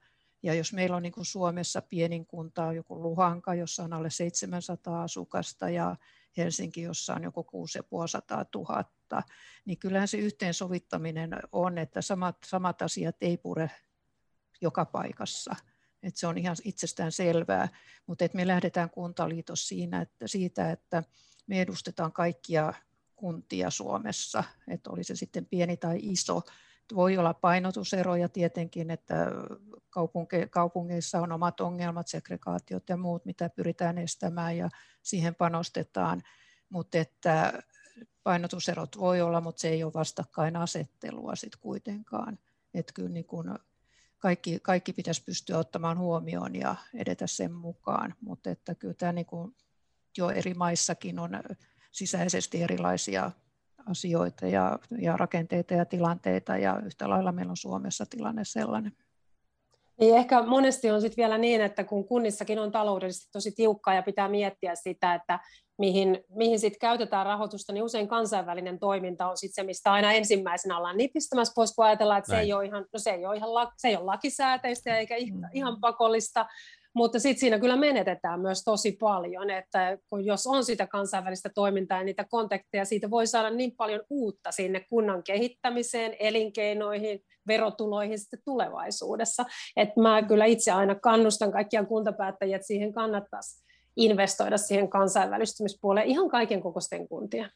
Ja jos meillä on niin kuin Suomessa pienin kunta on joku Luhanka, jossa on alle 700 asukasta ja Helsinki, jossa on joku 6500 000, niin kyllähän se yhteensovittaminen on, että samat, samat asiat ei pure joka paikassa. että se on ihan itsestään selvää, mutta me lähdetään kuntaliitos siinä, että, siitä, että me edustetaan kaikkia kuntia Suomessa, että oli se sitten pieni tai iso, voi olla painotuseroja tietenkin, että kaupunke, kaupungeissa on omat ongelmat, segregaatiot ja muut, mitä pyritään estämään ja siihen panostetaan, mutta että painotuserot voi olla, mutta se ei ole vastakkainasettelua sitten kuitenkaan. Että kyllä niin kuin kaikki, kaikki pitäisi pystyä ottamaan huomioon ja edetä sen mukaan, mutta että kyllä tämä niin kuin jo eri maissakin on sisäisesti erilaisia asioita ja, ja rakenteita ja tilanteita ja yhtä lailla meillä on Suomessa tilanne sellainen. Niin ehkä monesti on sitten vielä niin, että kun kunnissakin on taloudellisesti tosi tiukkaa ja pitää miettiä sitä, että mihin, mihin sit käytetään rahoitusta, niin usein kansainvälinen toiminta on sit se, mistä aina ensimmäisenä ollaan nipistämässä pois, kun ajatellaan, että se ei, ole ihan, no se, ei ole ihan, se ei ole lakisääteistä eikä mm. ihan pakollista, mutta sitten siinä kyllä menetetään myös tosi paljon, että kun jos on sitä kansainvälistä toimintaa ja niitä kontakteja, siitä voi saada niin paljon uutta sinne kunnan kehittämiseen, elinkeinoihin, verotuloihin sitten tulevaisuudessa. Että mä kyllä itse aina kannustan kaikkia kuntapäättäjiä, että siihen kannattaisi investoida siihen kansainvälistymispuoleen ihan kaiken kokoisten kuntia.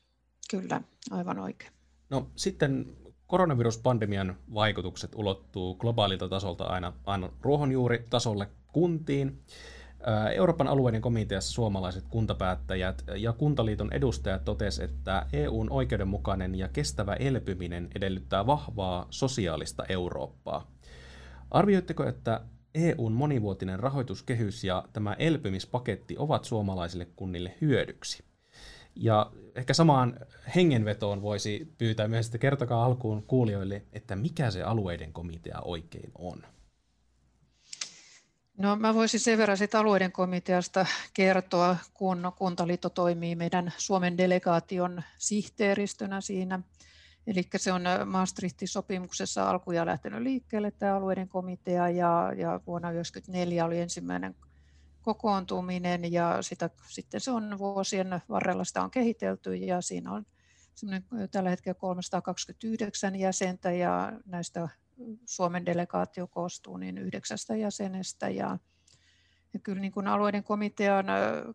Kyllä, aivan oikein. No sitten koronaviruspandemian vaikutukset ulottuu globaalilta tasolta aina, aina ruohonjuuritasolle kuntiin. Euroopan alueiden komiteassa suomalaiset kuntapäättäjät ja Kuntaliiton edustajat totesivat, että EUn oikeudenmukainen ja kestävä elpyminen edellyttää vahvaa sosiaalista Eurooppaa. Arvioitteko, että EUn monivuotinen rahoituskehys ja tämä elpymispaketti ovat suomalaisille kunnille hyödyksi? Ja ehkä samaan hengenvetoon voisi pyytää myös, että kertokaa alkuun kuulijoille, että mikä se alueiden komitea oikein on. No mä voisin sen verran siitä alueiden komiteasta kertoa, kun Kuntaliitto toimii meidän Suomen delegaation sihteeristönä siinä. Eli se on Maastrichtin sopimuksessa alkuja lähtenyt liikkeelle tämä alueiden komitea ja, ja vuonna 1994 oli ensimmäinen kokoontuminen ja sitä, sitten se on vuosien varrella sitä on kehitelty ja siinä on tällä hetkellä 329 jäsentä ja näistä Suomen delegaatio koostuu niin yhdeksästä jäsenestä ja, ja kyllä niin kuin alueiden komitean,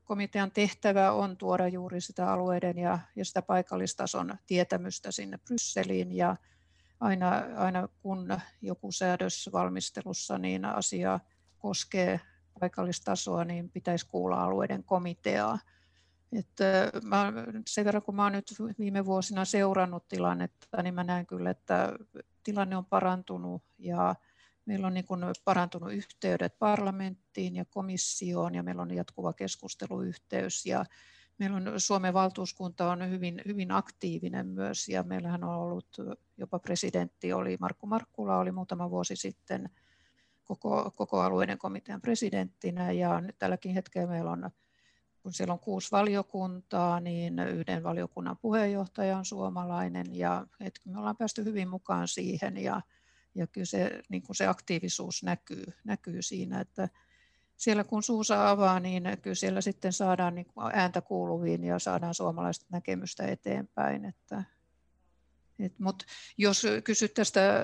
komitean tehtävä on tuoda juuri sitä alueiden ja, ja sitä paikallistason tietämystä sinne Brysseliin ja aina, aina kun joku säädös valmistelussa niin asia koskee paikallistasoa, niin pitäisi kuulla alueiden komiteaa. Että mä, sen verran kun mä nyt viime vuosina seurannut tilannetta, niin mä näen kyllä, että tilanne on parantunut ja meillä on niin kuin parantunut yhteydet parlamenttiin ja komissioon ja meillä on jatkuva keskusteluyhteys ja meillä on Suomen valtuuskunta on hyvin, hyvin aktiivinen myös ja meillähän on ollut jopa presidentti oli Markku Markkula oli muutama vuosi sitten koko, koko alueiden komitean presidenttinä ja nyt tälläkin hetkellä meillä on kun siellä on kuusi valiokuntaa, niin yhden valiokunnan puheenjohtaja on suomalainen ja että me ollaan päästy hyvin mukaan siihen ja, ja kyllä se, niin kuin se aktiivisuus näkyy, näkyy siinä, että siellä kun suusa avaa, niin kyllä siellä sitten saadaan niin ääntä kuuluviin ja saadaan suomalaista näkemystä eteenpäin. Että, mutta jos kysyt tästä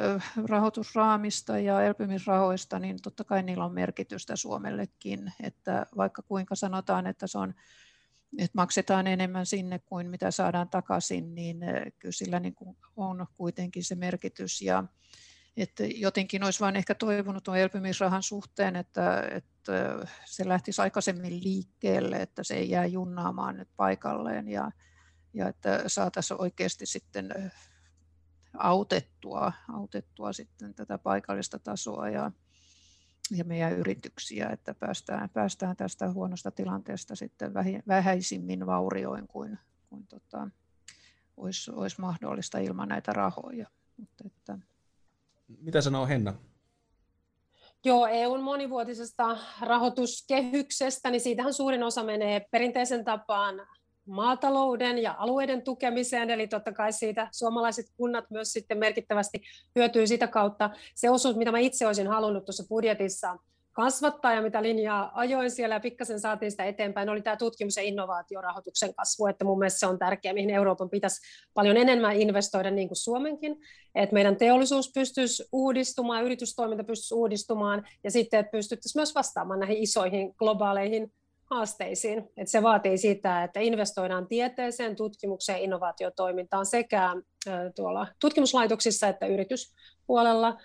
rahoitusraamista ja elpymisrahoista, niin totta kai niillä on merkitystä Suomellekin, että vaikka kuinka sanotaan, että se on että maksetaan enemmän sinne kuin mitä saadaan takaisin, niin kyllä sillä niin kuin on kuitenkin se merkitys. Ja että jotenkin olisi vain ehkä toivonut tuon elpymisrahan suhteen, että, että se lähtisi aikaisemmin liikkeelle, että se ei jää junnaamaan nyt paikalleen ja, ja että saataisiin oikeasti sitten autettua, autettua sitten tätä paikallista tasoa ja, ja meidän yrityksiä, että päästään, päästään tästä huonosta tilanteesta sitten vähäisimmin vaurioin kuin, kuin tota, olisi, olisi mahdollista ilman näitä rahoja. Mutta että... Mitä sanoo Henna? Joo, EUn monivuotisesta rahoituskehyksestä, niin siitähän suurin osa menee perinteisen tapaan maatalouden ja alueiden tukemiseen, eli totta kai siitä suomalaiset kunnat myös sitten merkittävästi hyötyy sitä kautta. Se osuus, mitä mä itse olisin halunnut tuossa budjetissa kasvattaa ja mitä linjaa ajoin siellä ja pikkasen saatiin sitä eteenpäin, oli tämä tutkimus- ja innovaatiorahoituksen kasvu, että mun mielestä se on tärkeää, mihin Euroopan pitäisi paljon enemmän investoida niin kuin Suomenkin, että meidän teollisuus pystyisi uudistumaan, yritystoiminta pystyisi uudistumaan ja sitten, että pystyttäisiin myös vastaamaan näihin isoihin globaaleihin haasteisiin. Että se vaatii sitä, että investoidaan tieteeseen, tutkimukseen, innovaatiotoimintaan sekä tuolla tutkimuslaitoksissa että yrityspuolella.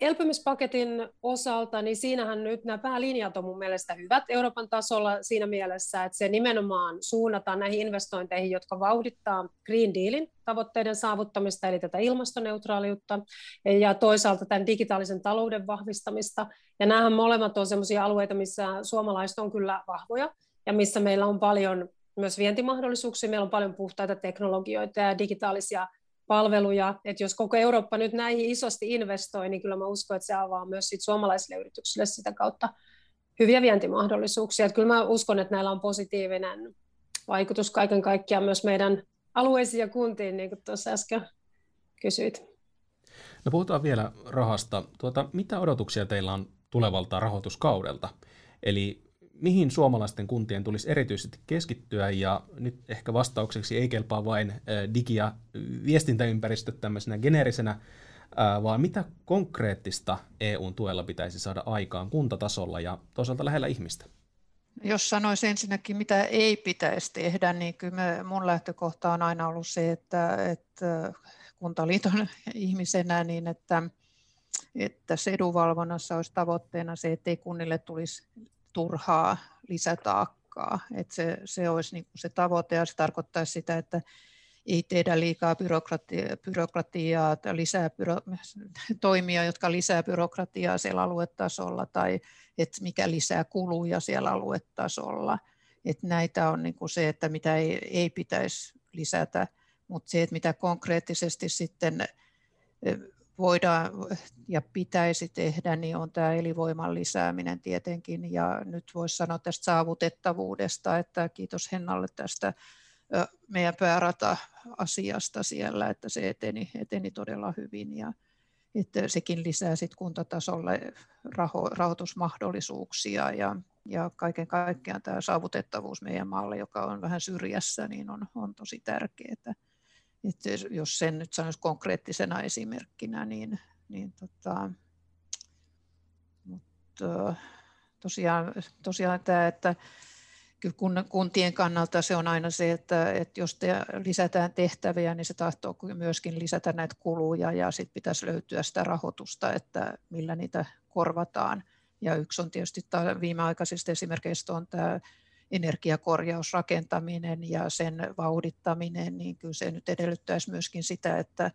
Elpymispaketin osalta, niin siinähän nyt nämä päälinjat on mun mielestä hyvät Euroopan tasolla siinä mielessä, että se nimenomaan suunnataan näihin investointeihin, jotka vauhdittaa Green Dealin tavoitteiden saavuttamista, eli tätä ilmastoneutraaliutta, ja toisaalta tämän digitaalisen talouden vahvistamista. Ja nämähän molemmat on sellaisia alueita, missä suomalaiset on kyllä vahvoja, ja missä meillä on paljon myös vientimahdollisuuksia, meillä on paljon puhtaita teknologioita ja digitaalisia palveluja, että jos koko Eurooppa nyt näihin isosti investoi, niin kyllä mä uskon, että se avaa myös sit suomalaisille yrityksille sitä kautta hyviä vientimahdollisuuksia. Että kyllä mä uskon, että näillä on positiivinen vaikutus kaiken kaikkiaan myös meidän alueisiin ja kuntiin, niin kuin tuossa äsken kysyit. No puhutaan vielä rahasta. Tuota, mitä odotuksia teillä on tulevalta rahoituskaudelta? Eli mihin suomalaisten kuntien tulisi erityisesti keskittyä, ja nyt ehkä vastaukseksi ei kelpaa vain digi- ja viestintäympäristö tämmöisenä geneerisenä, vaan mitä konkreettista EUn tuella pitäisi saada aikaan kuntatasolla ja toisaalta lähellä ihmistä? Jos sanoisin ensinnäkin, mitä ei pitäisi tehdä, niin kyllä mun lähtökohta on aina ollut se, että, että kuntaliiton ihmisenä, niin että, että edunvalvonnassa olisi tavoitteena se, että ei kunnille tulisi turhaa lisätaakkaa. Että se, se olisi niin kuin se tavoite ja se tarkoittaisi sitä, että ei tehdä liikaa byrokratiaa, byrokratiaa tai lisää byro, toimia, jotka lisää byrokratiaa siellä aluetasolla tai että mikä lisää kuluja siellä aluetasolla. Että näitä on niin kuin se, että mitä ei, ei pitäisi lisätä, mutta se, että mitä konkreettisesti sitten voidaan ja pitäisi tehdä, niin on tämä elinvoiman lisääminen tietenkin. Ja nyt voisi sanoa tästä saavutettavuudesta, että kiitos Hennalle tästä meidän päärata-asiasta siellä, että se eteni, eteni todella hyvin ja että sekin lisää sit kuntatasolle raho, rahoitusmahdollisuuksia ja, ja kaiken kaikkiaan tämä saavutettavuus meidän maalle, joka on vähän syrjässä, niin on, on tosi tärkeää. Että jos sen nyt sanoisi konkreettisena esimerkkinä, niin, niin tota, mutta tosiaan, tosiaan tämä, että kyllä kuntien kannalta se on aina se, että, että jos te lisätään tehtäviä, niin se tahtoo myöskin lisätä näitä kuluja ja sitten pitäisi löytyä sitä rahoitusta, että millä niitä korvataan. Ja yksi on tietysti viimeaikaisista esimerkkeistä on tämä energiakorjausrakentaminen ja sen vauhdittaminen, niin kyllä se nyt edellyttäisi myöskin sitä, että,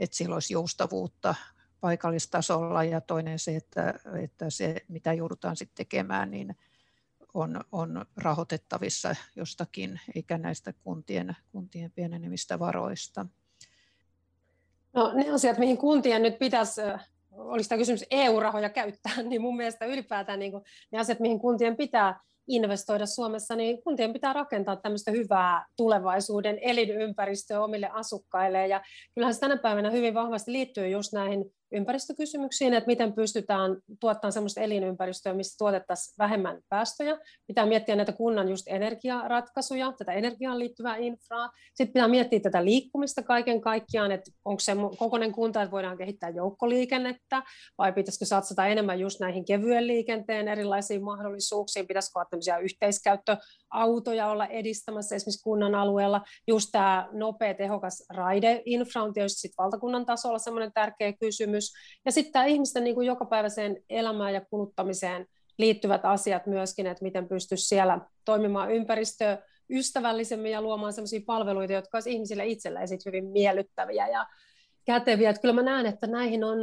että sillä olisi joustavuutta paikallistasolla ja toinen se, että, että se mitä joudutaan sitten tekemään, niin on, on rahoitettavissa jostakin, eikä näistä kuntien, kuntien pienenemistä varoista. No, ne asiat, mihin kuntien nyt pitäisi, olisi tämä kysymys EU-rahoja käyttää, niin mun mielestä ylipäätään niin kuin, ne asiat, mihin kuntien pitää investoida Suomessa, niin kuntien pitää rakentaa tämmöistä hyvää tulevaisuuden elinympäristöä omille asukkaille. Ja kyllähän se tänä päivänä hyvin vahvasti liittyy just näihin ympäristökysymyksiin, että miten pystytään tuottamaan sellaista elinympäristöä, missä tuotettaisiin vähemmän päästöjä. Pitää miettiä näitä kunnan just energiaratkaisuja, tätä energiaan liittyvää infraa. Sitten pitää miettiä tätä liikkumista kaiken kaikkiaan, että onko se kokoinen kunta, että voidaan kehittää joukkoliikennettä, vai pitäisikö satsata enemmän just näihin kevyen liikenteen erilaisiin mahdollisuuksiin, pitäisikö olla tämmöisiä yhteiskäyttöautoja olla edistämässä esimerkiksi kunnan alueella. Just tämä nopea, tehokas raideinfra on tietysti sit valtakunnan tasolla semmoinen tärkeä kysymys, kysymys. Ja sitten tämä ihmisten niin kuin jokapäiväiseen elämään ja kuluttamiseen liittyvät asiat myöskin, että miten pystyisi siellä toimimaan ympäristöä ystävällisemmin ja luomaan sellaisia palveluita, jotka olisivat ihmisille itselleen sit hyvin miellyttäviä ja käteviä. Että kyllä mä näen, että näihin on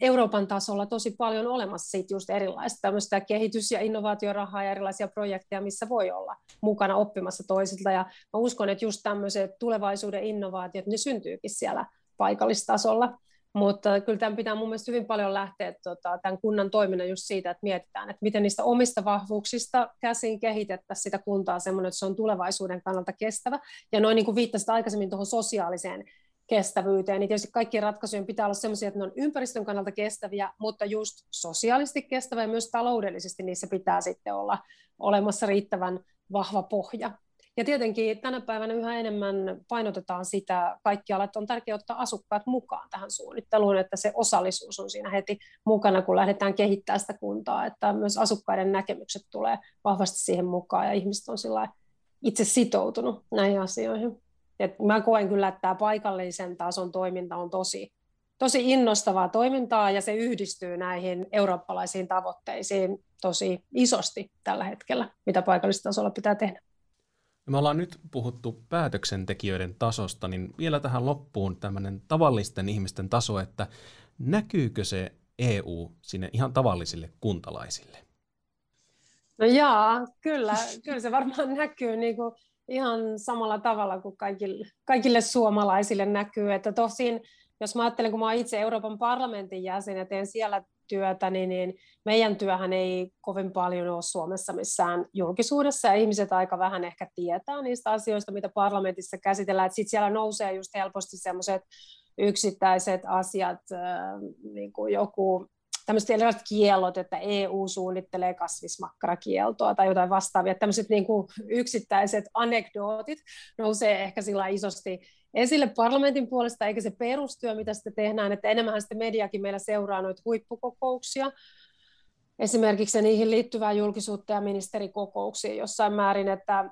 Euroopan tasolla tosi paljon olemassa siitä just erilaista tämmöistä kehitys- ja innovaatiorahaa ja erilaisia projekteja, missä voi olla mukana oppimassa toisilta. Ja mä uskon, että just tämmöiset tulevaisuuden innovaatiot, ne syntyykin siellä paikallistasolla. Mutta kyllä tämän pitää mun mielestä hyvin paljon lähteä tota, tämän kunnan toiminnan just siitä, että mietitään, että miten niistä omista vahvuuksista käsin kehitettäisiin sitä kuntaa semmoinen, että se on tulevaisuuden kannalta kestävä. Ja noin niin kuin viittasit aikaisemmin tuohon sosiaaliseen kestävyyteen, niin tietysti kaikkien ratkaisujen pitää olla sellaisia, että ne on ympäristön kannalta kestäviä, mutta just sosiaalisesti kestäviä ja myös taloudellisesti niissä pitää sitten olla olemassa riittävän vahva pohja. Ja tietenkin tänä päivänä yhä enemmän painotetaan sitä kaikkialla, että on tärkeää ottaa asukkaat mukaan tähän suunnitteluun, että se osallisuus on siinä heti mukana, kun lähdetään kehittämään sitä kuntaa, että myös asukkaiden näkemykset tulee vahvasti siihen mukaan ja ihmiset on itse sitoutunut näihin asioihin. Et mä koen kyllä, että tämä paikallisen tason toiminta on tosi, tosi innostavaa toimintaa ja se yhdistyy näihin eurooppalaisiin tavoitteisiin tosi isosti tällä hetkellä, mitä paikallistasolla pitää tehdä. Me ollaan nyt puhuttu päätöksentekijöiden tasosta, niin vielä tähän loppuun tämmöinen tavallisten ihmisten taso, että näkyykö se EU sinne ihan tavallisille kuntalaisille? No jaa, kyllä, kyllä se varmaan näkyy niin kuin ihan samalla tavalla kuin kaikille, kaikille suomalaisille näkyy. Että tosin, jos mä ajattelen, kun mä itse Euroopan parlamentin jäsen ja teen siellä työtä, niin, niin meidän työhän ei kovin paljon ole Suomessa missään julkisuudessa, ja ihmiset aika vähän ehkä tietää niistä asioista, mitä parlamentissa käsitellään. Sitten siellä nousee just helposti sellaiset yksittäiset asiat, niin kuin joku tämmöiset erilaiset kiellot, että EU suunnittelee kasvismakkarakieltoa tai jotain vastaavia. Tämmöiset niin kuin yksittäiset anekdootit nousee ehkä sillä isosti esille parlamentin puolesta, eikä se perustyö, mitä sitten tehdään, että enemmän sitten mediakin meillä seuraa noita huippukokouksia, esimerkiksi niihin liittyvää julkisuutta ja ministerikokouksia jossain määrin, että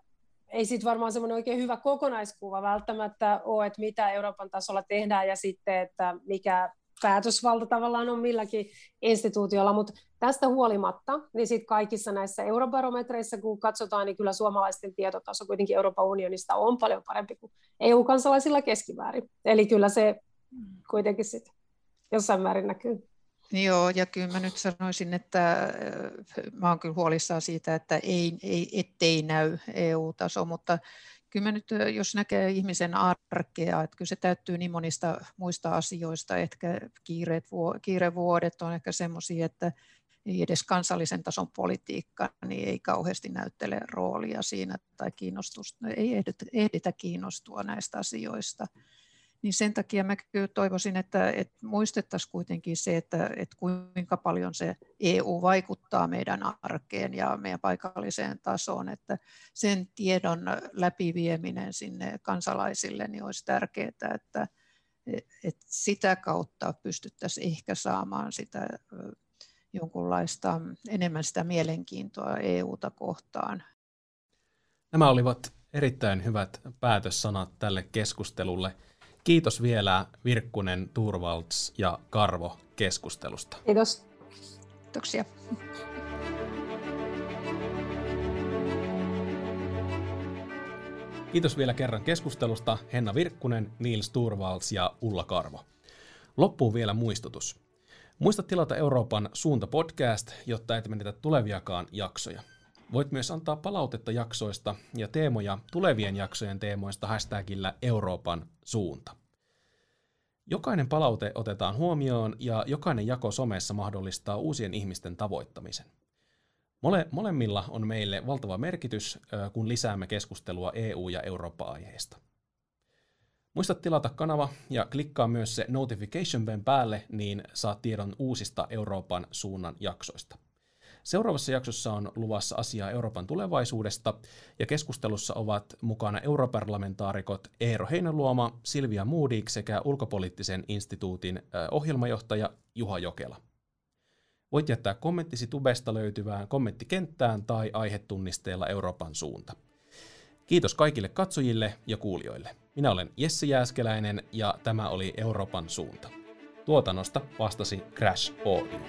ei siitä varmaan semmoinen oikein hyvä kokonaiskuva välttämättä ole, että mitä Euroopan tasolla tehdään ja sitten, että mikä päätösvalta tavallaan on milläkin instituutiolla, mutta tästä huolimatta, niin sitten kaikissa näissä eurobarometreissa, kun katsotaan, niin kyllä suomalaisten tietotaso kuitenkin Euroopan unionista on paljon parempi kuin EU-kansalaisilla keskimäärin. Eli kyllä se kuitenkin sitten jossain määrin näkyy. Joo, ja kyllä mä nyt sanoisin, että äh, mä oon kyllä huolissaan siitä, että ei, ei, ettei näy EU-taso, mutta kyllä nyt, jos näkee ihmisen arkea, että kyllä se täyttyy niin monista muista asioista, ehkä kiireet, kiirevuodet on ehkä semmoisia, että ei edes kansallisen tason politiikka niin ei kauheasti näyttele roolia siinä tai kiinnostusta, ei ehditä kiinnostua näistä asioista niin sen takia mä kyllä toivoisin, että, että muistettaisiin kuitenkin se, että, että kuinka paljon se EU vaikuttaa meidän arkeen ja meidän paikalliseen tasoon, että sen tiedon läpivieminen sinne kansalaisille niin olisi tärkeää, että, että sitä kautta pystyttäisiin ehkä saamaan sitä jonkunlaista enemmän sitä mielenkiintoa EUta kohtaan. Nämä olivat erittäin hyvät päätössanat tälle keskustelulle. Kiitos vielä Virkkunen, Turvalds ja Karvo keskustelusta. Kiitos. Kiitoksia. Kiitos vielä kerran keskustelusta Henna Virkkunen, Niels Turvalds ja Ulla Karvo. Loppuun vielä muistutus. Muista tilata Euroopan suunta podcast, jotta et menetä tuleviakaan jaksoja. Voit myös antaa palautetta jaksoista ja teemoja tulevien jaksojen teemoista hashtagillä Euroopan suunta. Jokainen palaute otetaan huomioon ja jokainen jako somessa mahdollistaa uusien ihmisten tavoittamisen. Mole, molemmilla on meille valtava merkitys, kun lisäämme keskustelua EU- ja Eurooppa-aiheista. Muista tilata kanava ja klikkaa myös se notification bell päälle, niin saat tiedon uusista Euroopan suunnan jaksoista. Seuraavassa jaksossa on luvassa asiaa Euroopan tulevaisuudesta, ja keskustelussa ovat mukana europarlamentaarikot Eero Heinäluoma, Silvia Moodik sekä ulkopoliittisen instituutin ohjelmajohtaja Juha Jokela. Voit jättää kommenttisi tubesta löytyvään kommenttikenttään tai aihetunnisteella Euroopan suunta. Kiitos kaikille katsojille ja kuulijoille. Minä olen Jesse Jääskeläinen ja tämä oli Euroopan suunta. Tuotannosta vastasi Crash Audio.